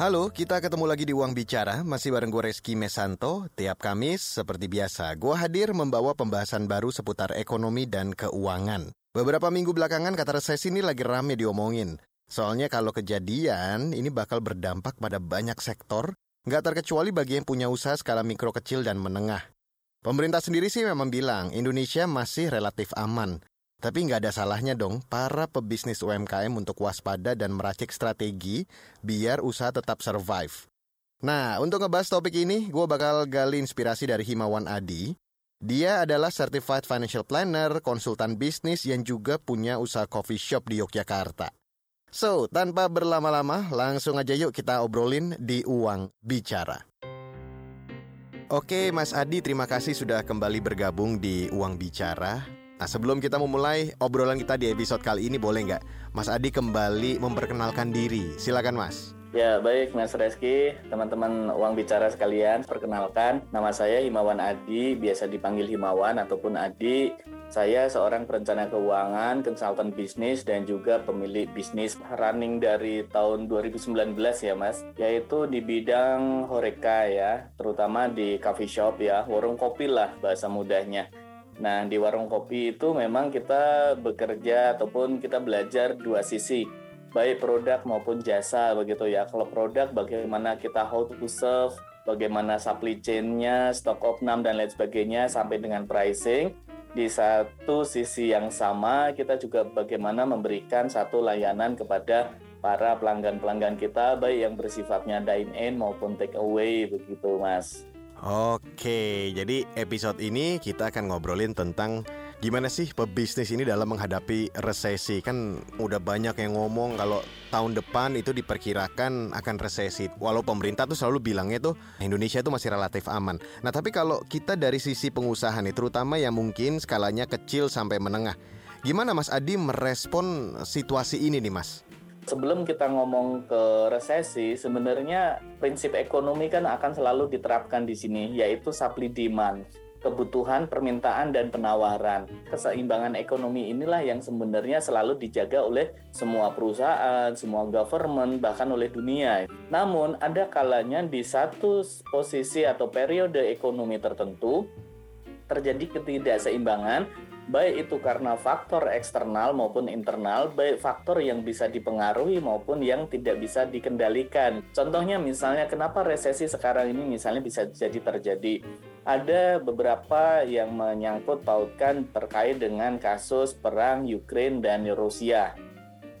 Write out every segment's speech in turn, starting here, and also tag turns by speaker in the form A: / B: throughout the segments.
A: Halo, kita ketemu lagi di Uang Bicara, masih bareng gue Reski Mesanto. Tiap Kamis, seperti biasa, gue hadir membawa pembahasan baru seputar ekonomi dan keuangan. Beberapa minggu belakangan kata resesi ini lagi rame diomongin. Soalnya kalau kejadian, ini bakal berdampak pada banyak sektor, nggak terkecuali bagi yang punya usaha skala mikro kecil dan menengah. Pemerintah sendiri sih memang bilang Indonesia masih relatif aman. Tapi nggak ada salahnya dong para pebisnis UMKM untuk waspada dan meracik strategi biar usaha tetap survive. Nah, untuk ngebahas topik ini, gue bakal gali inspirasi dari Himawan Adi. Dia adalah Certified Financial Planner, konsultan bisnis yang juga punya usaha coffee shop di Yogyakarta. So, tanpa berlama-lama, langsung aja yuk kita obrolin di Uang Bicara. Oke, Mas Adi, terima kasih sudah kembali bergabung di Uang Bicara. Nah sebelum kita memulai obrolan kita di episode kali ini boleh nggak Mas Adi kembali memperkenalkan diri? Silakan Mas.
B: Ya baik Mas Reski, teman-teman uang bicara sekalian, perkenalkan nama saya Himawan Adi, biasa dipanggil Himawan ataupun Adi. Saya seorang perencana keuangan, konsultan bisnis dan juga pemilik bisnis running dari tahun 2019 ya Mas, yaitu di bidang horeca ya, terutama di coffee shop ya, warung kopi lah bahasa mudahnya. Nah, di warung kopi itu memang kita bekerja ataupun kita belajar dua sisi, baik produk maupun jasa begitu ya. Kalau produk bagaimana kita how to serve, bagaimana supply chain-nya, stock of name dan lain sebagainya sampai dengan pricing. Di satu sisi yang sama, kita juga bagaimana memberikan satu layanan kepada para pelanggan-pelanggan kita baik yang bersifatnya dine in maupun take away begitu, Mas.
A: Oke, jadi episode ini kita akan ngobrolin tentang gimana sih pebisnis ini dalam menghadapi resesi. Kan udah banyak yang ngomong kalau tahun depan itu diperkirakan akan resesi. Walau pemerintah tuh selalu bilangnya tuh Indonesia itu masih relatif aman. Nah, tapi kalau kita dari sisi pengusaha nih, terutama yang mungkin skalanya kecil sampai menengah. Gimana Mas Adi merespon situasi ini nih, Mas?
B: Sebelum kita ngomong ke resesi, sebenarnya prinsip ekonomi kan akan selalu diterapkan di sini, yaitu supply demand kebutuhan, permintaan, dan penawaran. Keseimbangan ekonomi inilah yang sebenarnya selalu dijaga oleh semua perusahaan, semua government, bahkan oleh dunia. Namun, ada kalanya di satu posisi atau periode ekonomi tertentu terjadi ketidakseimbangan baik itu karena faktor eksternal maupun internal, baik faktor yang bisa dipengaruhi maupun yang tidak bisa dikendalikan. Contohnya misalnya kenapa resesi sekarang ini misalnya bisa jadi terjadi. Ada beberapa yang menyangkut pautkan terkait dengan kasus perang Ukraina dan Rusia.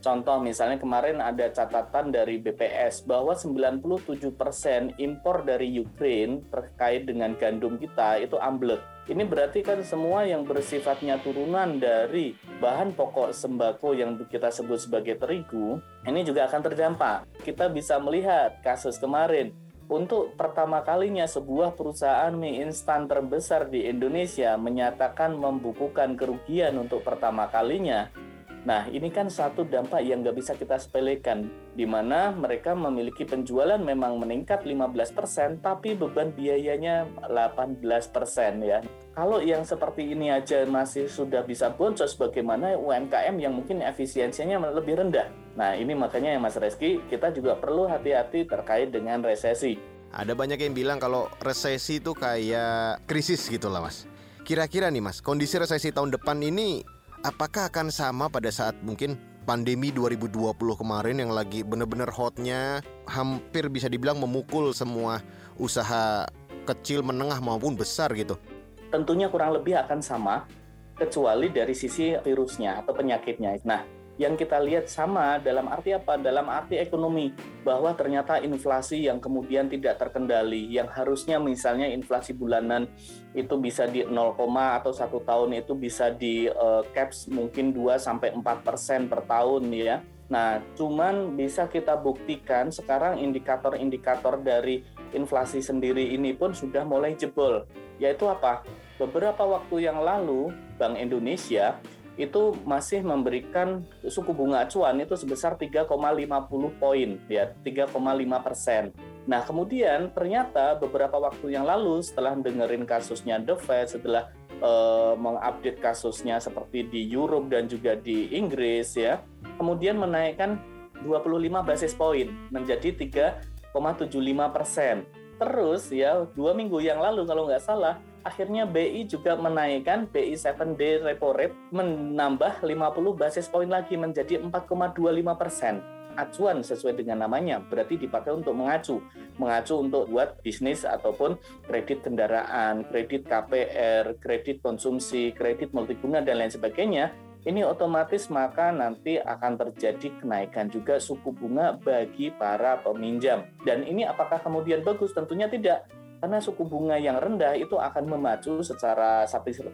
B: Contoh misalnya kemarin ada catatan dari BPS bahwa 97% impor dari Ukraine terkait dengan gandum kita itu amblek. Ini berarti kan semua yang bersifatnya turunan dari bahan pokok sembako yang kita sebut sebagai terigu, ini juga akan terdampak. Kita bisa melihat kasus kemarin untuk pertama kalinya sebuah perusahaan mie instan terbesar di Indonesia menyatakan membukukan kerugian untuk pertama kalinya Nah, ini kan satu dampak yang nggak bisa kita sepelekan, di mana mereka memiliki penjualan memang meningkat 15%, tapi beban biayanya 18% ya. Kalau yang seperti ini aja masih sudah bisa boncos, bagaimana UMKM yang mungkin efisiensinya lebih rendah? Nah, ini makanya ya Mas Reski, kita juga perlu hati-hati terkait dengan resesi.
A: Ada banyak yang bilang kalau resesi itu kayak krisis gitu lah Mas. Kira-kira nih Mas, kondisi resesi tahun depan ini apakah akan sama pada saat mungkin pandemi 2020 kemarin yang lagi bener-bener hotnya hampir bisa dibilang memukul semua usaha kecil, menengah maupun besar gitu?
B: Tentunya kurang lebih akan sama kecuali dari sisi virusnya atau penyakitnya. Nah, yang kita lihat sama dalam arti apa? Dalam arti ekonomi bahwa ternyata inflasi yang kemudian tidak terkendali, yang harusnya misalnya inflasi bulanan itu bisa di 0, atau satu tahun itu bisa di uh, caps mungkin 2 sampai 4 persen per tahun ya. Nah, cuman bisa kita buktikan sekarang indikator-indikator dari inflasi sendiri ini pun sudah mulai jebol. Yaitu apa? Beberapa waktu yang lalu Bank Indonesia itu masih memberikan suku bunga acuan itu sebesar 3,50 poin ya 3,5 persen. Nah kemudian ternyata beberapa waktu yang lalu setelah dengerin kasusnya The Fed setelah uh, mengupdate kasusnya seperti di Europe dan juga di Inggris ya kemudian menaikkan 25 basis poin menjadi 3 persen. Terus ya dua minggu yang lalu kalau nggak salah akhirnya BI juga menaikkan BI 7D repo rate menambah 50 basis poin lagi menjadi 4,25 persen. Acuan sesuai dengan namanya berarti dipakai untuk mengacu. Mengacu untuk buat bisnis ataupun kredit kendaraan kredit KPR kredit konsumsi kredit multiguna dan lain sebagainya. Ini otomatis maka nanti akan terjadi kenaikan juga suku bunga bagi para peminjam. Dan ini apakah kemudian bagus? Tentunya tidak karena suku bunga yang rendah itu akan memacu secara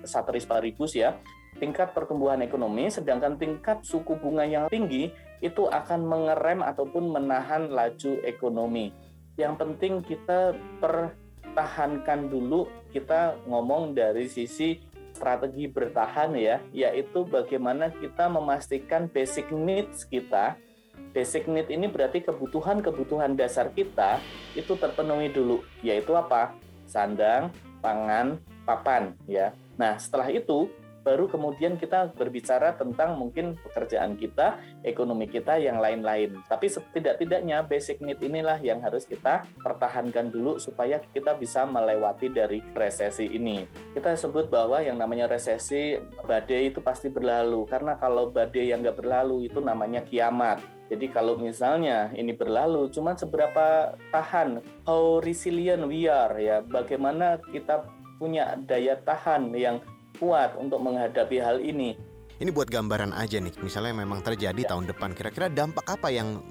B: satiris paribus ya tingkat pertumbuhan ekonomi sedangkan tingkat suku bunga yang tinggi itu akan mengerem ataupun menahan laju ekonomi. Yang penting kita pertahankan dulu kita ngomong dari sisi strategi bertahan ya, yaitu bagaimana kita memastikan basic needs kita. Basic need ini berarti kebutuhan-kebutuhan dasar kita itu terpenuhi dulu, yaitu apa? Sandang, pangan, papan ya. Nah, setelah itu baru kemudian kita berbicara tentang mungkin pekerjaan kita, ekonomi kita yang lain-lain. Tapi setidak-tidaknya basic need inilah yang harus kita pertahankan dulu supaya kita bisa melewati dari resesi ini. Kita sebut bahwa yang namanya resesi badai itu pasti berlalu karena kalau badai yang nggak berlalu itu namanya kiamat. Jadi kalau misalnya ini berlalu, cuma seberapa tahan, how resilient we are ya, bagaimana kita punya daya tahan yang kuat untuk menghadapi hal ini.
A: Ini buat gambaran aja nih, misalnya memang terjadi ya. tahun depan, kira-kira dampak apa yang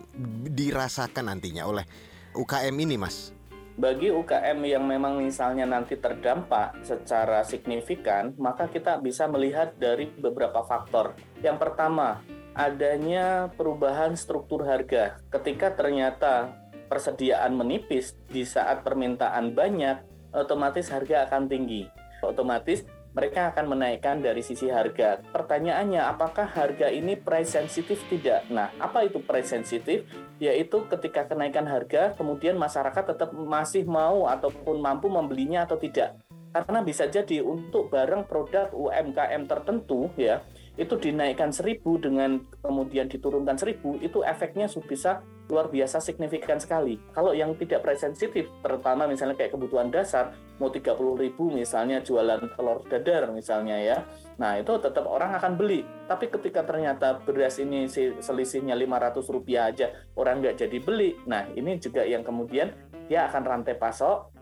A: dirasakan nantinya oleh UKM ini, Mas?
B: Bagi UKM yang memang misalnya nanti terdampak secara signifikan, maka kita bisa melihat dari beberapa faktor. Yang pertama, adanya perubahan struktur harga. Ketika ternyata persediaan menipis di saat permintaan banyak, otomatis harga akan tinggi. Otomatis mereka akan menaikkan dari sisi harga. Pertanyaannya, apakah harga ini price sensitif tidak? Nah, apa itu price sensitif? Yaitu ketika kenaikan harga, kemudian masyarakat tetap masih mau ataupun mampu membelinya atau tidak. Karena bisa jadi untuk barang produk UMKM tertentu ya, itu dinaikkan seribu dengan kemudian diturunkan seribu itu efeknya bisa luar biasa signifikan sekali. Kalau yang tidak price sensitif, terutama misalnya kayak kebutuhan dasar, mau 30 ribu misalnya jualan telur dadar misalnya ya, nah itu tetap orang akan beli. Tapi ketika ternyata beras ini selisihnya 500 rupiah aja, orang nggak jadi beli. Nah ini juga yang kemudian dia akan rantai pasok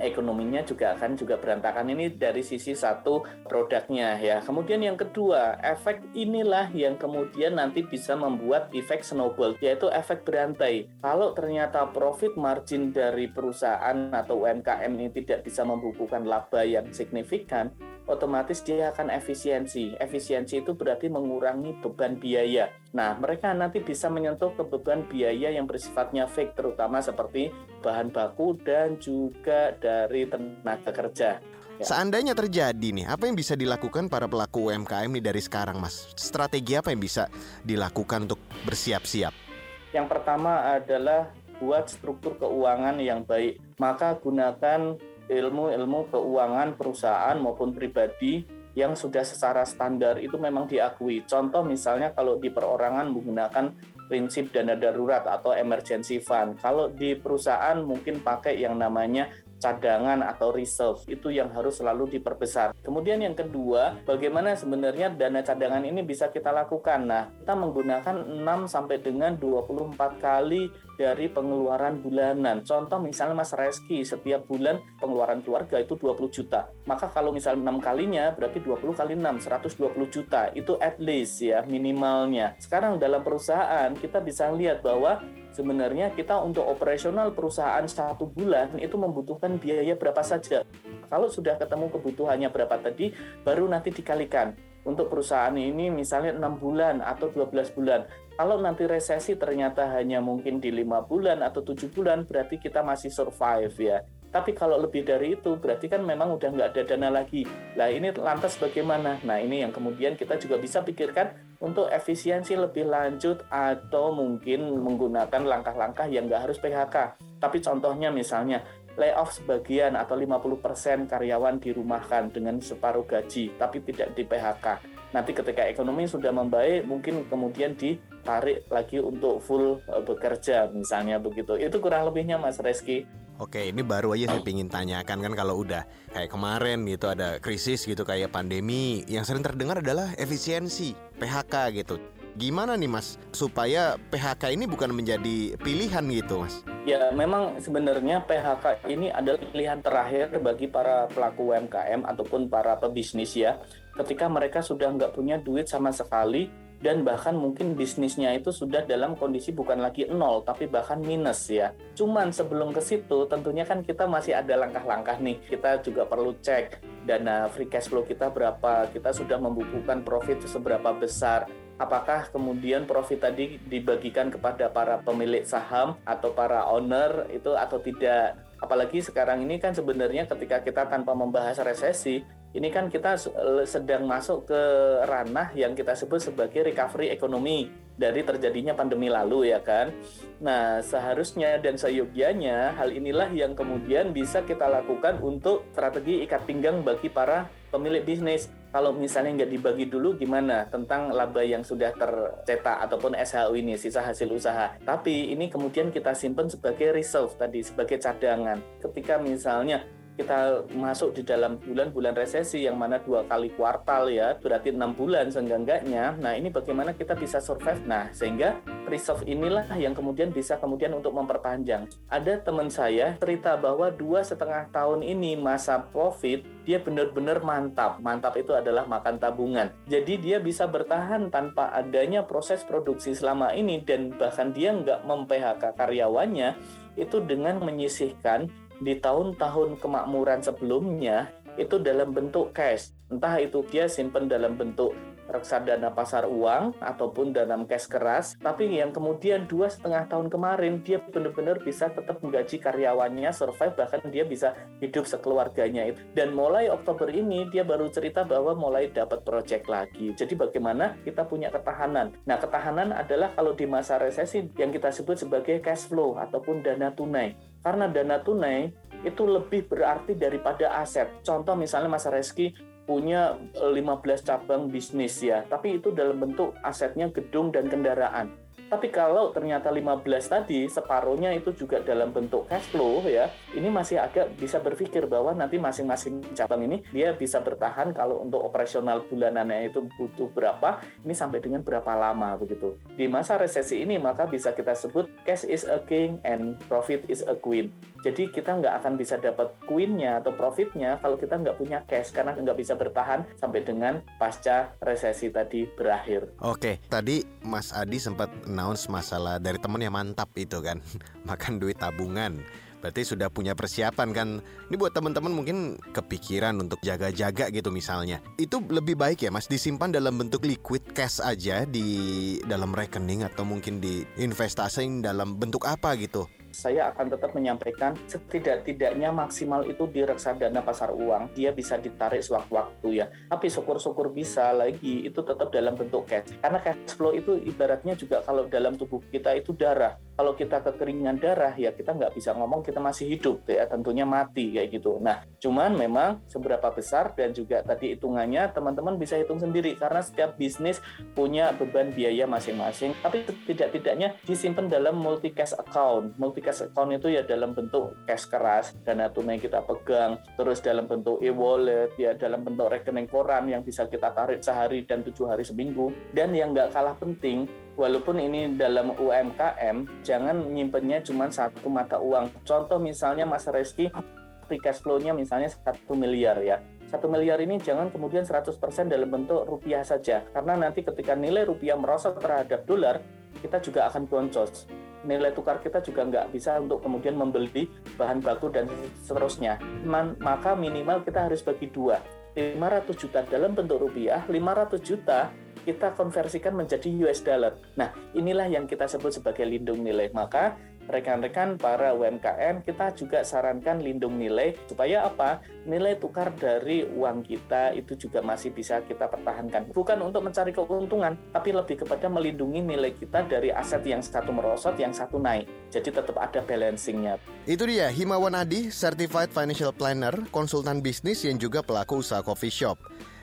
B: ekonominya juga akan juga berantakan ini dari sisi satu produknya ya. Kemudian yang kedua, efek inilah yang kemudian nanti bisa membuat efek snowball yaitu efek berantai. Kalau ternyata profit margin dari perusahaan atau UMKM ini tidak bisa membukukan laba yang signifikan, otomatis dia akan efisiensi. Efisiensi itu berarti mengurangi beban biaya. Nah, mereka nanti bisa menyentuh ke beban biaya yang bersifatnya fake, terutama seperti bahan baku dan juga dari tenaga kerja.
A: Ya. Seandainya terjadi nih, apa yang bisa dilakukan para pelaku UMKM nih dari sekarang, Mas? Strategi apa yang bisa dilakukan untuk bersiap-siap?
B: Yang pertama adalah buat struktur keuangan yang baik. Maka gunakan ilmu-ilmu keuangan perusahaan maupun pribadi yang sudah secara standar itu memang diakui. Contoh misalnya kalau di perorangan menggunakan prinsip dana darurat atau emergency fund. Kalau di perusahaan mungkin pakai yang namanya cadangan atau reserve itu yang harus selalu diperbesar. Kemudian yang kedua, bagaimana sebenarnya dana cadangan ini bisa kita lakukan? Nah, kita menggunakan 6 sampai dengan 24 kali dari pengeluaran bulanan. Contoh misalnya Mas Reski setiap bulan pengeluaran keluarga itu 20 juta. Maka kalau misalnya 6 kalinya berarti 20 kali 6 120 juta. Itu at least ya minimalnya. Sekarang dalam perusahaan kita bisa lihat bahwa sebenarnya kita untuk operasional perusahaan satu bulan itu membutuhkan biaya berapa saja. Kalau sudah ketemu kebutuhannya berapa tadi, baru nanti dikalikan. Untuk perusahaan ini misalnya 6 bulan atau 12 bulan. Kalau nanti resesi ternyata hanya mungkin di lima bulan atau tujuh bulan, berarti kita masih survive ya. Tapi kalau lebih dari itu, berarti kan memang udah nggak ada dana lagi. Nah ini lantas bagaimana? Nah ini yang kemudian kita juga bisa pikirkan untuk efisiensi lebih lanjut atau mungkin menggunakan langkah-langkah yang nggak harus PHK. Tapi contohnya misalnya layoff sebagian atau 50% karyawan dirumahkan dengan separuh gaji, tapi tidak di PHK. Nanti ketika ekonomi sudah membaik, mungkin kemudian di ditarik lagi untuk full uh, bekerja misalnya begitu. Itu kurang lebihnya Mas Reski.
A: Oke, ini baru aja saya ingin tanyakan kan kalau udah kayak kemarin gitu ada krisis gitu kayak pandemi, yang sering terdengar adalah efisiensi, PHK gitu. Gimana nih Mas supaya PHK ini bukan menjadi pilihan gitu Mas?
B: Ya memang sebenarnya PHK ini adalah pilihan terakhir bagi para pelaku UMKM ataupun para pebisnis ya ketika mereka sudah nggak punya duit sama sekali dan bahkan mungkin bisnisnya itu sudah dalam kondisi bukan lagi nol tapi bahkan minus ya. Cuman sebelum ke situ tentunya kan kita masih ada langkah-langkah nih. Kita juga perlu cek dana free cash flow kita berapa, kita sudah membukukan profit seberapa besar. Apakah kemudian profit tadi dibagikan kepada para pemilik saham atau para owner itu atau tidak? Apalagi sekarang ini kan sebenarnya ketika kita tanpa membahas resesi, ini kan kita sedang masuk ke ranah yang kita sebut sebagai recovery ekonomi dari terjadinya pandemi lalu ya kan. Nah, seharusnya dan seyogianya hal inilah yang kemudian bisa kita lakukan untuk strategi ikat pinggang bagi para pemilik bisnis. Kalau misalnya nggak dibagi dulu gimana tentang laba yang sudah tercetak ataupun SHU ini, sisa hasil usaha. Tapi ini kemudian kita simpan sebagai reserve tadi, sebagai cadangan. Ketika misalnya kita masuk di dalam bulan-bulan resesi yang mana dua kali kuartal ya berarti enam bulan seenggak-enggaknya. Nah ini bagaimana kita bisa survive? Nah sehingga reserve inilah yang kemudian bisa kemudian untuk memperpanjang. Ada teman saya cerita bahwa dua setengah tahun ini masa profit dia benar-benar mantap. Mantap itu adalah makan tabungan. Jadi dia bisa bertahan tanpa adanya proses produksi selama ini dan bahkan dia nggak mem PHK karyawannya itu dengan menyisihkan di tahun-tahun kemakmuran sebelumnya itu dalam bentuk cash. Entah itu dia simpan dalam bentuk reksadana pasar uang ataupun dalam cash keras, tapi yang kemudian dua setengah tahun kemarin dia benar-benar bisa tetap menggaji karyawannya, survive bahkan dia bisa hidup sekeluarganya itu. Dan mulai Oktober ini dia baru cerita bahwa mulai dapat project lagi. Jadi bagaimana kita punya ketahanan? Nah ketahanan adalah kalau di masa resesi yang kita sebut sebagai cash flow ataupun dana tunai. Karena dana tunai itu lebih berarti daripada aset. Contoh misalnya Mas Reski punya 15 cabang bisnis ya, tapi itu dalam bentuk asetnya gedung dan kendaraan. Tapi kalau ternyata 15 tadi separuhnya itu juga dalam bentuk cash flow ya, ini masih agak bisa berpikir bahwa nanti masing-masing cabang ini dia bisa bertahan kalau untuk operasional bulanannya itu butuh berapa, ini sampai dengan berapa lama begitu. Di masa resesi ini maka bisa kita sebut cash is a king and profit is a queen. Jadi kita nggak akan bisa dapat queennya atau profitnya kalau kita nggak punya cash karena nggak bisa bertahan sampai dengan pasca resesi tadi berakhir.
A: Oke, tadi Mas Adi sempat announce masalah dari temen yang mantap itu kan, makan duit tabungan. Berarti sudah punya persiapan kan. Ini buat teman-teman mungkin kepikiran untuk jaga-jaga gitu misalnya. Itu lebih baik ya Mas disimpan dalam bentuk liquid cash aja di dalam rekening atau mungkin di investasi dalam bentuk apa gitu
B: saya akan tetap menyampaikan setidak-tidaknya maksimal itu di reksadana pasar uang. Dia bisa ditarik sewaktu-waktu ya. Tapi syukur-syukur bisa lagi itu tetap dalam bentuk cash. Karena cash flow itu ibaratnya juga kalau dalam tubuh kita itu darah. Kalau kita kekeringan darah ya kita nggak bisa ngomong kita masih hidup ya. Tentunya mati kayak gitu. Nah cuman memang seberapa besar dan juga tadi hitungannya teman-teman bisa hitung sendiri. Karena setiap bisnis punya beban biaya masing-masing. Tapi tidak-tidaknya disimpan dalam multi cash account multi cash account itu ya dalam bentuk cash keras, dana tunai kita pegang, terus dalam bentuk e-wallet, ya dalam bentuk rekening koran yang bisa kita tarik sehari dan tujuh hari seminggu. Dan yang nggak kalah penting, walaupun ini dalam UMKM, jangan nyimpennya cuma satu mata uang. Contoh misalnya Mas Reski, free cash flow-nya misalnya satu miliar ya. Satu miliar ini jangan kemudian 100% dalam bentuk rupiah saja. Karena nanti ketika nilai rupiah merosot terhadap dolar, kita juga akan boncos nilai tukar kita juga nggak bisa untuk kemudian membeli bahan baku dan seterusnya. Maka minimal kita harus bagi dua. 500 juta dalam bentuk rupiah, 500 juta kita konversikan menjadi US dollar. Nah, inilah yang kita sebut sebagai lindung nilai. Maka rekan-rekan para UMKM kita juga sarankan lindung nilai. Supaya apa? Nilai tukar dari uang kita itu juga masih bisa kita pertahankan. Bukan untuk mencari keuntungan tapi lebih kepada melindungi nilai kita dari aset yang satu merosot yang satu naik. Jadi tetap ada balancingnya.
A: Itu dia Himawan Adi Certified Financial Planner konsultan bisnis yang juga pelaku usaha coffee shop.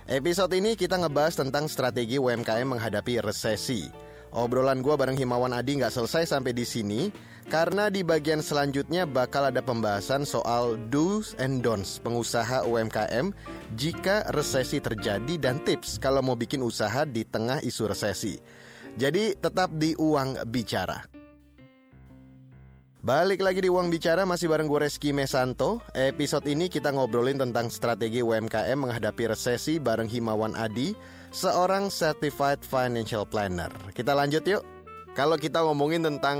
A: Episode ini kita ngebahas tentang strategi UMKM menghadapi resesi Obrolan gue bareng Himawan Adi nggak selesai sampai di sini karena di bagian selanjutnya bakal ada pembahasan soal do's and don'ts pengusaha UMKM jika resesi terjadi dan tips kalau mau bikin usaha di tengah isu resesi. Jadi tetap di Uang Bicara. Balik lagi di Uang Bicara masih bareng gue Reski Mesanto Episode ini kita ngobrolin tentang strategi UMKM menghadapi resesi bareng Himawan Adi Seorang Certified Financial Planner Kita lanjut yuk kalau kita ngomongin tentang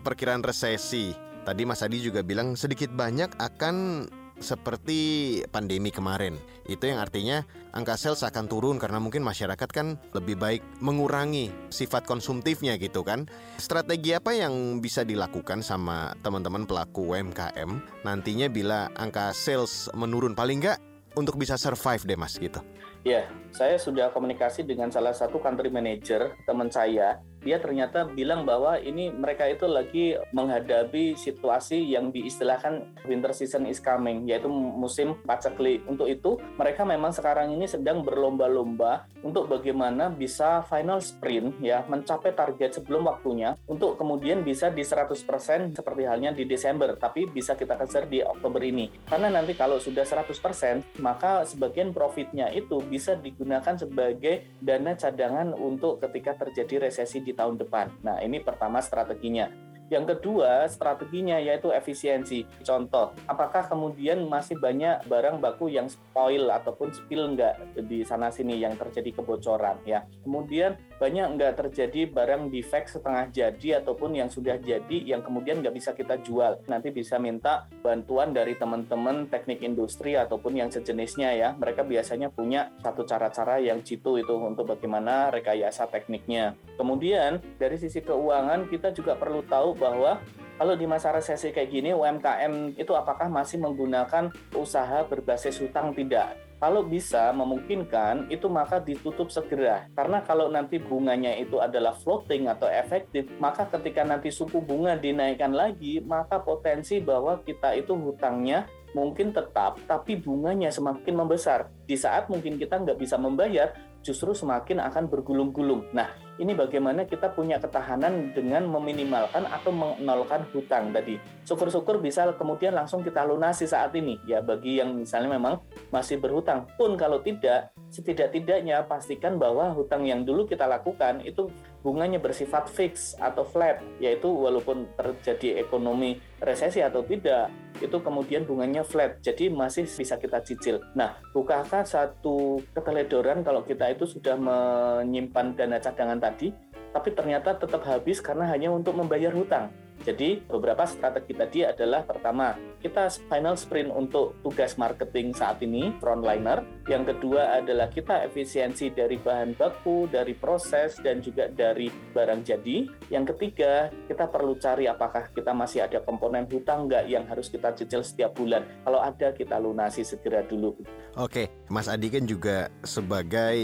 A: perkiraan resesi, tadi Mas Adi juga bilang sedikit banyak akan seperti pandemi kemarin. Itu yang artinya angka sales akan turun karena mungkin masyarakat kan lebih baik mengurangi sifat konsumtifnya gitu kan. Strategi apa yang bisa dilakukan sama teman-teman pelaku UMKM nantinya bila angka sales menurun paling nggak untuk bisa survive deh mas gitu?
B: Ya, saya sudah komunikasi dengan salah satu country manager teman saya dia ternyata bilang bahwa ini mereka itu lagi menghadapi situasi yang diistilahkan winter season is coming, yaitu musim paceklik. Untuk itu, mereka memang sekarang ini sedang berlomba-lomba untuk bagaimana bisa final sprint ya, mencapai target sebelum waktunya untuk kemudian bisa di 100% seperti halnya di Desember, tapi bisa kita kejar di Oktober ini. Karena nanti kalau sudah 100%, maka sebagian profitnya itu bisa digunakan sebagai dana cadangan untuk ketika terjadi resesi di tahun depan. Nah, ini pertama strateginya. Yang kedua, strateginya yaitu efisiensi. Contoh, apakah kemudian masih banyak barang baku yang spoil ataupun spill enggak di sana sini yang terjadi kebocoran ya. Kemudian banyak enggak terjadi barang defect setengah jadi ataupun yang sudah jadi yang kemudian nggak bisa kita jual. Nanti bisa minta bantuan dari teman-teman teknik industri ataupun yang sejenisnya ya. Mereka biasanya punya satu cara-cara yang jitu itu untuk bagaimana rekayasa tekniknya. Kemudian dari sisi keuangan kita juga perlu tahu bahwa kalau di masa resesi kayak gini UMKM itu apakah masih menggunakan usaha berbasis hutang tidak? Kalau bisa memungkinkan itu maka ditutup segera. Karena kalau nanti bunganya itu adalah floating atau efektif, maka ketika nanti suku bunga dinaikkan lagi, maka potensi bahwa kita itu hutangnya mungkin tetap, tapi bunganya semakin membesar. Di saat mungkin kita nggak bisa membayar, justru semakin akan bergulung-gulung. Nah, ini bagaimana kita punya ketahanan dengan meminimalkan atau menolkan hutang tadi. Syukur-syukur bisa kemudian langsung kita lunasi saat ini ya bagi yang misalnya memang masih berhutang. Pun kalau tidak, setidak-tidaknya pastikan bahwa hutang yang dulu kita lakukan itu bunganya bersifat fix atau flat, yaitu walaupun terjadi ekonomi resesi atau tidak, itu kemudian bunganya flat, jadi masih bisa kita cicil. Nah, bukankah satu keteledoran kalau kita itu sudah menyimpan dana cadangan tadi, tapi ternyata tetap habis karena hanya untuk membayar hutang. Jadi beberapa strategi tadi adalah pertama, kita final sprint untuk tugas marketing saat ini, frontliner. Yang kedua adalah kita efisiensi dari bahan baku, dari proses, dan juga dari barang jadi. Yang ketiga, kita perlu cari apakah kita masih ada komponen hutang nggak yang harus kita cicil setiap bulan. Kalau ada, kita lunasi segera dulu.
A: Oke, Mas Adi kan juga sebagai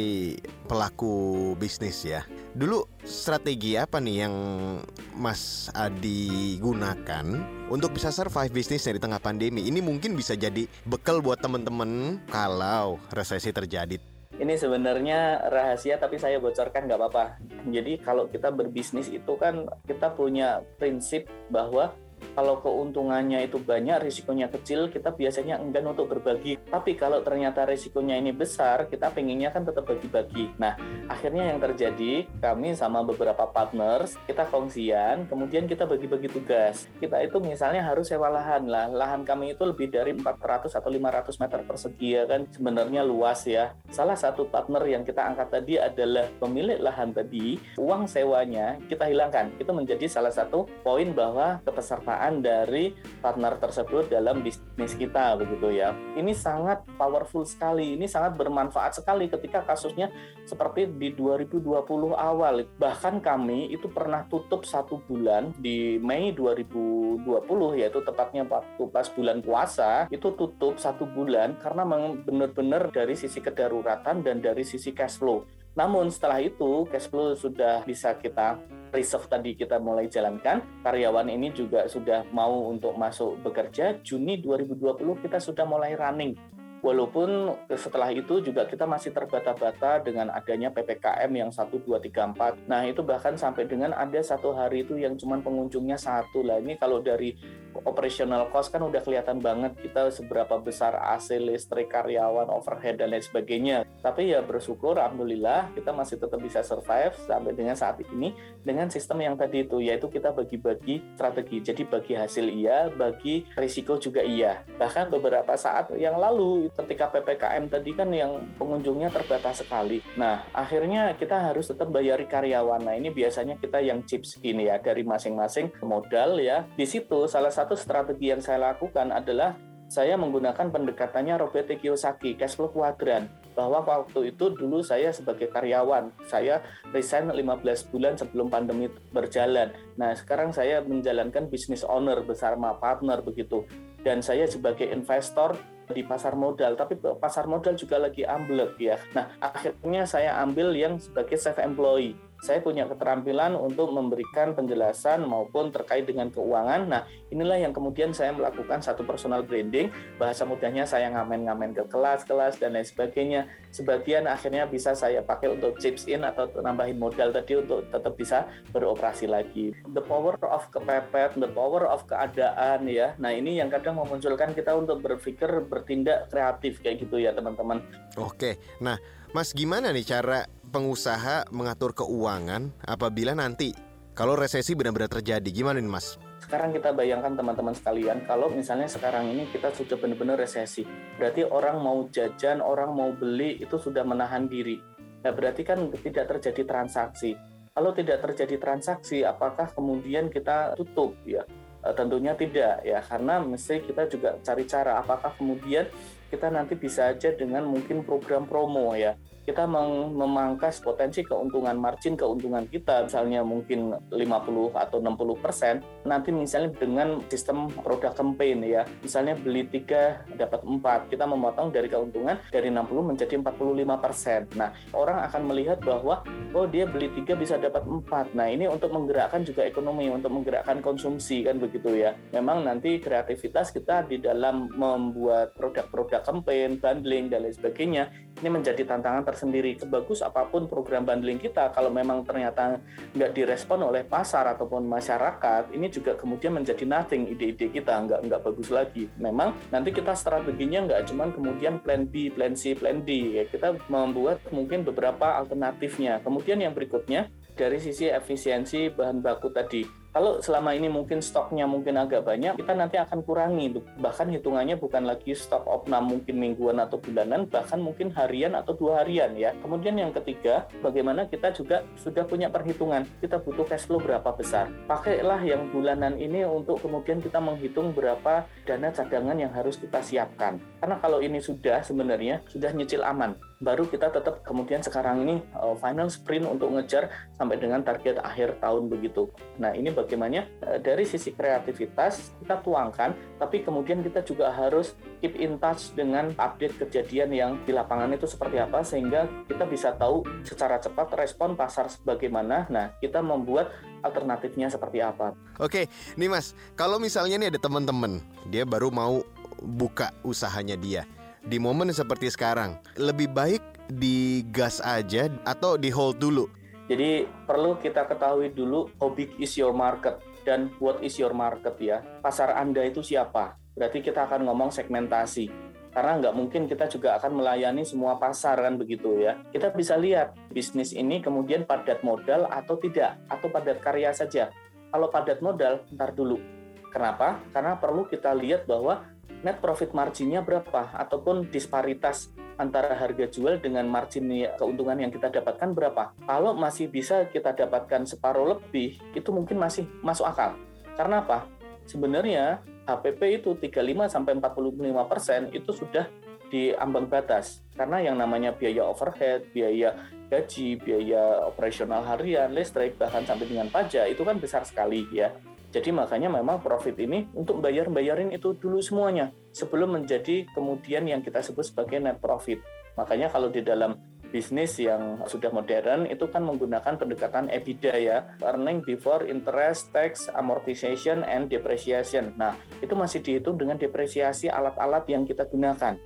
A: pelaku bisnis ya. Dulu strategi apa nih yang Mas Adi gunakan untuk bisa survive bisnisnya di tengah pandemi? Ini mungkin bisa jadi bekal buat teman-teman kalau resesi terjadi.
B: Ini sebenarnya rahasia tapi saya bocorkan nggak apa-apa. Jadi kalau kita berbisnis itu kan kita punya prinsip bahwa kalau keuntungannya itu banyak, risikonya kecil, kita biasanya enggan untuk berbagi. Tapi kalau ternyata risikonya ini besar, kita pengennya kan tetap bagi-bagi. Nah, akhirnya yang terjadi, kami sama beberapa partners, kita kongsian, kemudian kita bagi-bagi tugas. Kita itu misalnya harus sewa lahan lah. Lahan kami itu lebih dari 400 atau 500 meter persegi ya kan, sebenarnya luas ya. Salah satu partner yang kita angkat tadi adalah pemilik lahan tadi, uang sewanya kita hilangkan. Itu menjadi salah satu poin bahwa kepesertaan kebersamaan dari partner tersebut dalam bisnis kita begitu ya. Ini sangat powerful sekali, ini sangat bermanfaat sekali ketika kasusnya seperti di 2020 awal. Bahkan kami itu pernah tutup satu bulan di Mei 2020 yaitu tepatnya waktu pas bulan puasa itu tutup satu bulan karena benar-benar dari sisi kedaruratan dan dari sisi cash flow. Namun setelah itu cash flow sudah bisa kita reserve tadi kita mulai jalankan, karyawan ini juga sudah mau untuk masuk bekerja. Juni 2020 kita sudah mulai running Walaupun setelah itu juga kita masih terbata-bata dengan adanya PPKM yang 1, 2, 3, 4. Nah itu bahkan sampai dengan ada satu hari itu yang cuma pengunjungnya satu lah. Ini kalau dari operational cost kan udah kelihatan banget kita seberapa besar AC, listrik, karyawan, overhead, dan lain sebagainya. Tapi ya bersyukur, Alhamdulillah kita masih tetap bisa survive sampai dengan saat ini dengan sistem yang tadi itu, yaitu kita bagi-bagi strategi. Jadi bagi hasil iya, bagi risiko juga iya. Bahkan beberapa saat yang lalu ketika PPKM tadi kan yang pengunjungnya terbatas sekali. Nah, akhirnya kita harus tetap bayari karyawan. Nah, ini biasanya kita yang chips ini ya dari masing-masing modal ya. Di situ salah satu strategi yang saya lakukan adalah saya menggunakan pendekatannya Robert Kiyosaki, cash flow quadrant. Bahwa waktu itu dulu saya sebagai karyawan, saya resign 15 bulan sebelum pandemi berjalan. Nah, sekarang saya menjalankan bisnis owner bersama partner begitu. Dan saya sebagai investor di pasar modal, tapi pasar modal juga lagi amblek ya. Nah, akhirnya saya ambil yang sebagai self employee saya punya keterampilan untuk memberikan penjelasan maupun terkait dengan keuangan. Nah, inilah yang kemudian saya melakukan satu personal branding. Bahasa mudahnya saya ngamen-ngamen ke kelas-kelas dan lain sebagainya. Sebagian akhirnya bisa saya pakai untuk chips in atau nambahin modal tadi untuk tetap bisa beroperasi lagi. The power of kepepet, the power of keadaan ya. Nah, ini yang kadang memunculkan kita untuk berpikir bertindak kreatif kayak gitu ya, teman-teman.
A: Oke. Nah, Mas gimana nih cara pengusaha mengatur keuangan apabila nanti kalau resesi benar-benar terjadi? Gimana nih Mas?
B: Sekarang kita bayangkan teman-teman sekalian, kalau misalnya sekarang ini kita sudah benar-benar resesi, berarti orang mau jajan, orang mau beli itu sudah menahan diri. Nah, berarti kan tidak terjadi transaksi. Kalau tidak terjadi transaksi, apakah kemudian kita tutup ya? E, tentunya tidak ya, karena mesti kita juga cari cara apakah kemudian kita nanti bisa aja dengan mungkin program promo ya kita memangkas potensi keuntungan margin keuntungan kita misalnya mungkin 50 atau 60 persen nanti misalnya dengan sistem produk campaign ya. Misalnya beli tiga dapat empat. Kita memotong dari keuntungan dari 60 menjadi 45 persen. Nah orang akan melihat bahwa oh dia beli tiga bisa dapat empat. Nah ini untuk menggerakkan juga ekonomi untuk menggerakkan konsumsi kan begitu ya. Memang nanti kreativitas kita di dalam membuat produk-produk campaign bundling dan lain sebagainya ini menjadi tantangan sendiri. Sebagus apa pun program bundling kita kalau memang ternyata nggak direspon oleh pasar ataupun masyarakat ini juga kemudian menjadi nothing ide-ide kita nggak nggak bagus lagi. Memang nanti kita strateginya nggak cuma kemudian plan B plan C plan D. Ya kita membuat mungkin beberapa alternatifnya. Kemudian yang berikutnya dari sisi efisiensi bahan baku tadi kalau selama ini mungkin stoknya mungkin agak banyak, kita nanti akan kurangi. Bahkan hitungannya bukan lagi stok opnam mungkin mingguan atau bulanan, bahkan mungkin harian atau dua harian ya. Kemudian yang ketiga, bagaimana kita juga sudah punya perhitungan. Kita butuh cash flow berapa besar. Pakailah yang bulanan ini untuk kemudian kita menghitung berapa dana cadangan yang harus kita siapkan. Karena kalau ini sudah sebenarnya sudah nyicil aman baru kita tetap kemudian sekarang ini uh, final sprint untuk ngejar sampai dengan target akhir tahun begitu. Nah ini bagaimana uh, dari sisi kreativitas kita tuangkan, tapi kemudian kita juga harus keep in touch dengan update kejadian yang di lapangan itu seperti apa sehingga kita bisa tahu secara cepat respon pasar sebagaimana. Nah kita membuat alternatifnya seperti apa.
A: Oke, nih Mas, kalau misalnya nih ada teman-teman dia baru mau buka usahanya dia di momen seperti sekarang lebih baik digas aja atau di hold dulu
B: jadi perlu kita ketahui dulu how big is your market dan what is your market ya pasar anda itu siapa berarti kita akan ngomong segmentasi karena nggak mungkin kita juga akan melayani semua pasar kan begitu ya. Kita bisa lihat bisnis ini kemudian padat modal atau tidak, atau padat karya saja. Kalau padat modal, ntar dulu. Kenapa? Karena perlu kita lihat bahwa net profit marginnya berapa ataupun disparitas antara harga jual dengan margin keuntungan yang kita dapatkan berapa. Kalau masih bisa kita dapatkan separuh lebih, itu mungkin masih masuk akal. Karena apa? Sebenarnya HPP itu 35 sampai 45% persen itu sudah di ambang batas. Karena yang namanya biaya overhead, biaya gaji, biaya operasional harian, listrik, bahkan sampai dengan pajak itu kan besar sekali ya. Jadi makanya memang profit ini untuk bayar-bayarin itu dulu semuanya sebelum menjadi kemudian yang kita sebut sebagai net profit. Makanya kalau di dalam bisnis yang sudah modern itu kan menggunakan pendekatan EBITDA ya, earning before interest, tax, amortization, and depreciation. Nah, itu masih dihitung dengan depresiasi alat-alat yang kita gunakan.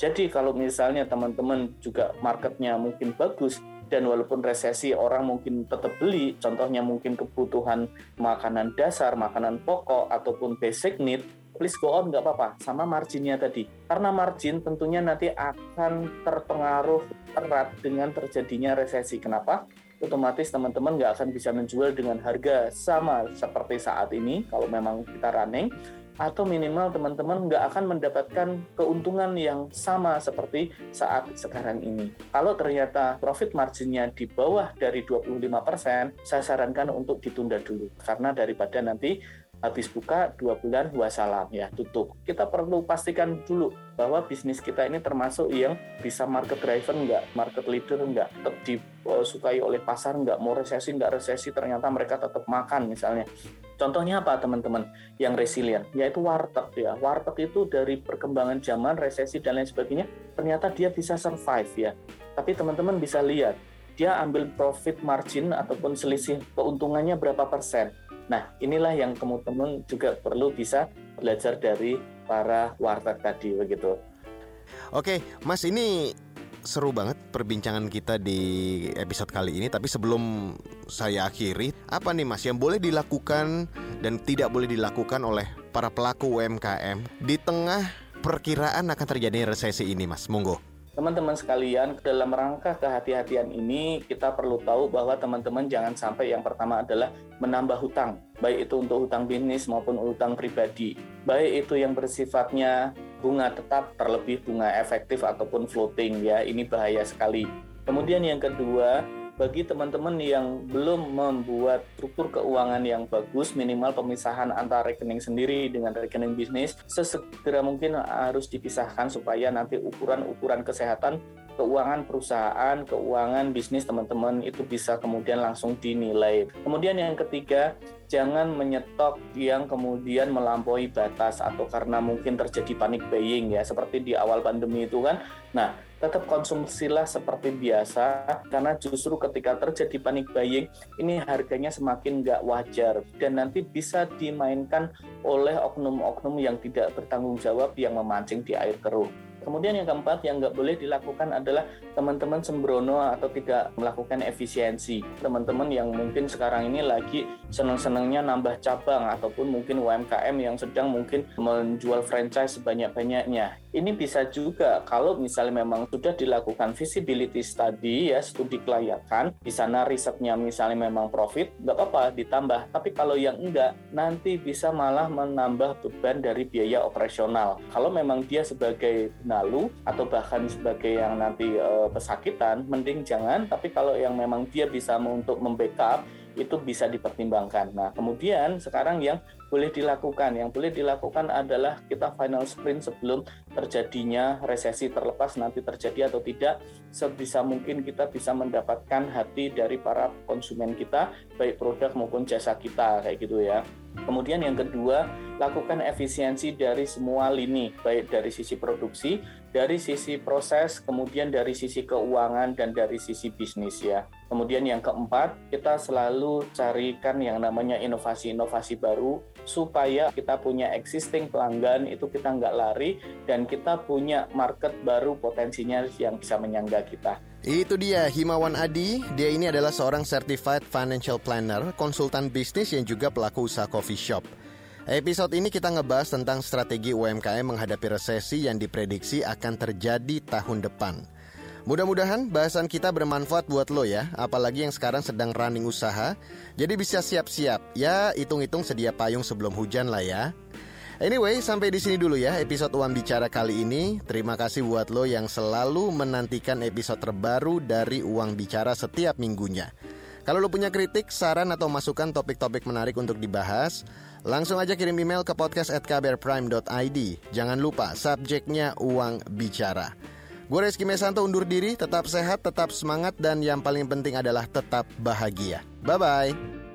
B: Jadi kalau misalnya teman-teman juga marketnya mungkin bagus, dan walaupun resesi orang mungkin tetap beli, contohnya mungkin kebutuhan makanan dasar, makanan pokok ataupun basic need, please go on nggak apa-apa sama marginnya tadi. Karena margin tentunya nanti akan terpengaruh erat dengan terjadinya resesi. Kenapa? Otomatis teman-teman nggak akan bisa menjual dengan harga sama seperti saat ini kalau memang kita running atau minimal teman-teman nggak akan mendapatkan keuntungan yang sama seperti saat sekarang ini. Kalau ternyata profit marginnya di bawah dari 25%, saya sarankan untuk ditunda dulu. Karena daripada nanti habis buka dua bulan wassalam ya tutup. Kita perlu pastikan dulu bahwa bisnis kita ini termasuk yang bisa market driven nggak, market leader nggak, tetap disukai oleh pasar nggak, mau resesi nggak resesi ternyata mereka tetap makan misalnya. Contohnya apa teman-teman yang resilient? Yaitu warteg ya. Warteg itu dari perkembangan zaman, resesi dan lain sebagainya, ternyata dia bisa survive ya. Tapi teman-teman bisa lihat, dia ambil profit margin ataupun selisih keuntungannya berapa persen. Nah, inilah yang teman-teman juga perlu bisa belajar dari para warteg tadi begitu.
A: Oke, Mas ini seru banget perbincangan kita di episode kali ini. Tapi sebelum saya akhiri, apa nih Mas yang boleh dilakukan dan tidak boleh dilakukan oleh para pelaku UMKM di tengah perkiraan akan terjadi resesi ini, Mas? Monggo.
B: Teman-teman sekalian, dalam rangka kehati-hatian ini kita perlu tahu bahwa teman-teman jangan sampai yang pertama adalah menambah hutang, baik itu untuk hutang bisnis maupun hutang pribadi. Baik itu yang bersifatnya bunga tetap terlebih bunga efektif ataupun floating ya, ini bahaya sekali. Kemudian yang kedua, bagi teman-teman yang belum membuat struktur keuangan yang bagus, minimal pemisahan antara rekening sendiri dengan rekening bisnis, sesegera mungkin harus dipisahkan supaya nanti ukuran-ukuran kesehatan keuangan perusahaan, keuangan bisnis teman-teman itu bisa kemudian langsung dinilai. Kemudian yang ketiga, jangan menyetok yang kemudian melampaui batas atau karena mungkin terjadi panik buying ya seperti di awal pandemi itu kan. Nah, tetap konsumsilah seperti biasa karena justru ketika terjadi panik buying ini harganya semakin nggak wajar dan nanti bisa dimainkan oleh oknum-oknum yang tidak bertanggung jawab yang memancing di air keruh. Kemudian yang keempat yang nggak boleh dilakukan adalah teman-teman sembrono atau tidak melakukan efisiensi. Teman-teman yang mungkin sekarang ini lagi senang-senangnya nambah cabang ataupun mungkin UMKM yang sedang mungkin menjual franchise sebanyak-banyaknya. Ini bisa juga kalau misalnya memang sudah dilakukan visibility study ya studi kelayakan, di sana risetnya misalnya memang profit, nggak apa-apa ditambah. Tapi kalau yang enggak, nanti bisa malah menambah beban dari biaya operasional. Kalau memang dia sebagai benalu atau bahkan sebagai yang nanti e, pesakitan, mending jangan. Tapi kalau yang memang dia bisa untuk membackup, itu bisa dipertimbangkan. Nah, kemudian sekarang yang boleh dilakukan. Yang boleh dilakukan adalah kita final sprint sebelum terjadinya resesi terlepas nanti terjadi atau tidak. Sebisa mungkin kita bisa mendapatkan hati dari para konsumen kita, baik produk maupun jasa kita kayak gitu ya. Kemudian yang kedua, lakukan efisiensi dari semua lini, baik dari sisi produksi, dari sisi proses, kemudian dari sisi keuangan dan dari sisi bisnis ya. Kemudian yang keempat, kita selalu carikan yang namanya inovasi-inovasi baru supaya kita punya existing pelanggan itu kita nggak lari dan kita punya market baru potensinya yang bisa menyangga kita.
A: Itu dia Himawan Adi. Dia ini adalah seorang certified financial planner, konsultan bisnis yang juga pelaku usaha coffee shop. Episode ini kita ngebahas tentang strategi UMKM menghadapi resesi yang diprediksi akan terjadi tahun depan. Mudah-mudahan bahasan kita bermanfaat buat lo ya, apalagi yang sekarang sedang running usaha. Jadi bisa siap-siap, ya hitung-hitung sedia payung sebelum hujan lah ya. Anyway, sampai di sini dulu ya episode Uang Bicara kali ini. Terima kasih buat lo yang selalu menantikan episode terbaru dari Uang Bicara setiap minggunya. Kalau lo punya kritik, saran atau masukan topik-topik menarik untuk dibahas, langsung aja kirim email ke podcast@kbrprime.id. Jangan lupa subjeknya Uang Bicara. Gue Reski Mesanto undur diri, tetap sehat, tetap semangat, dan yang paling penting adalah tetap bahagia. Bye-bye.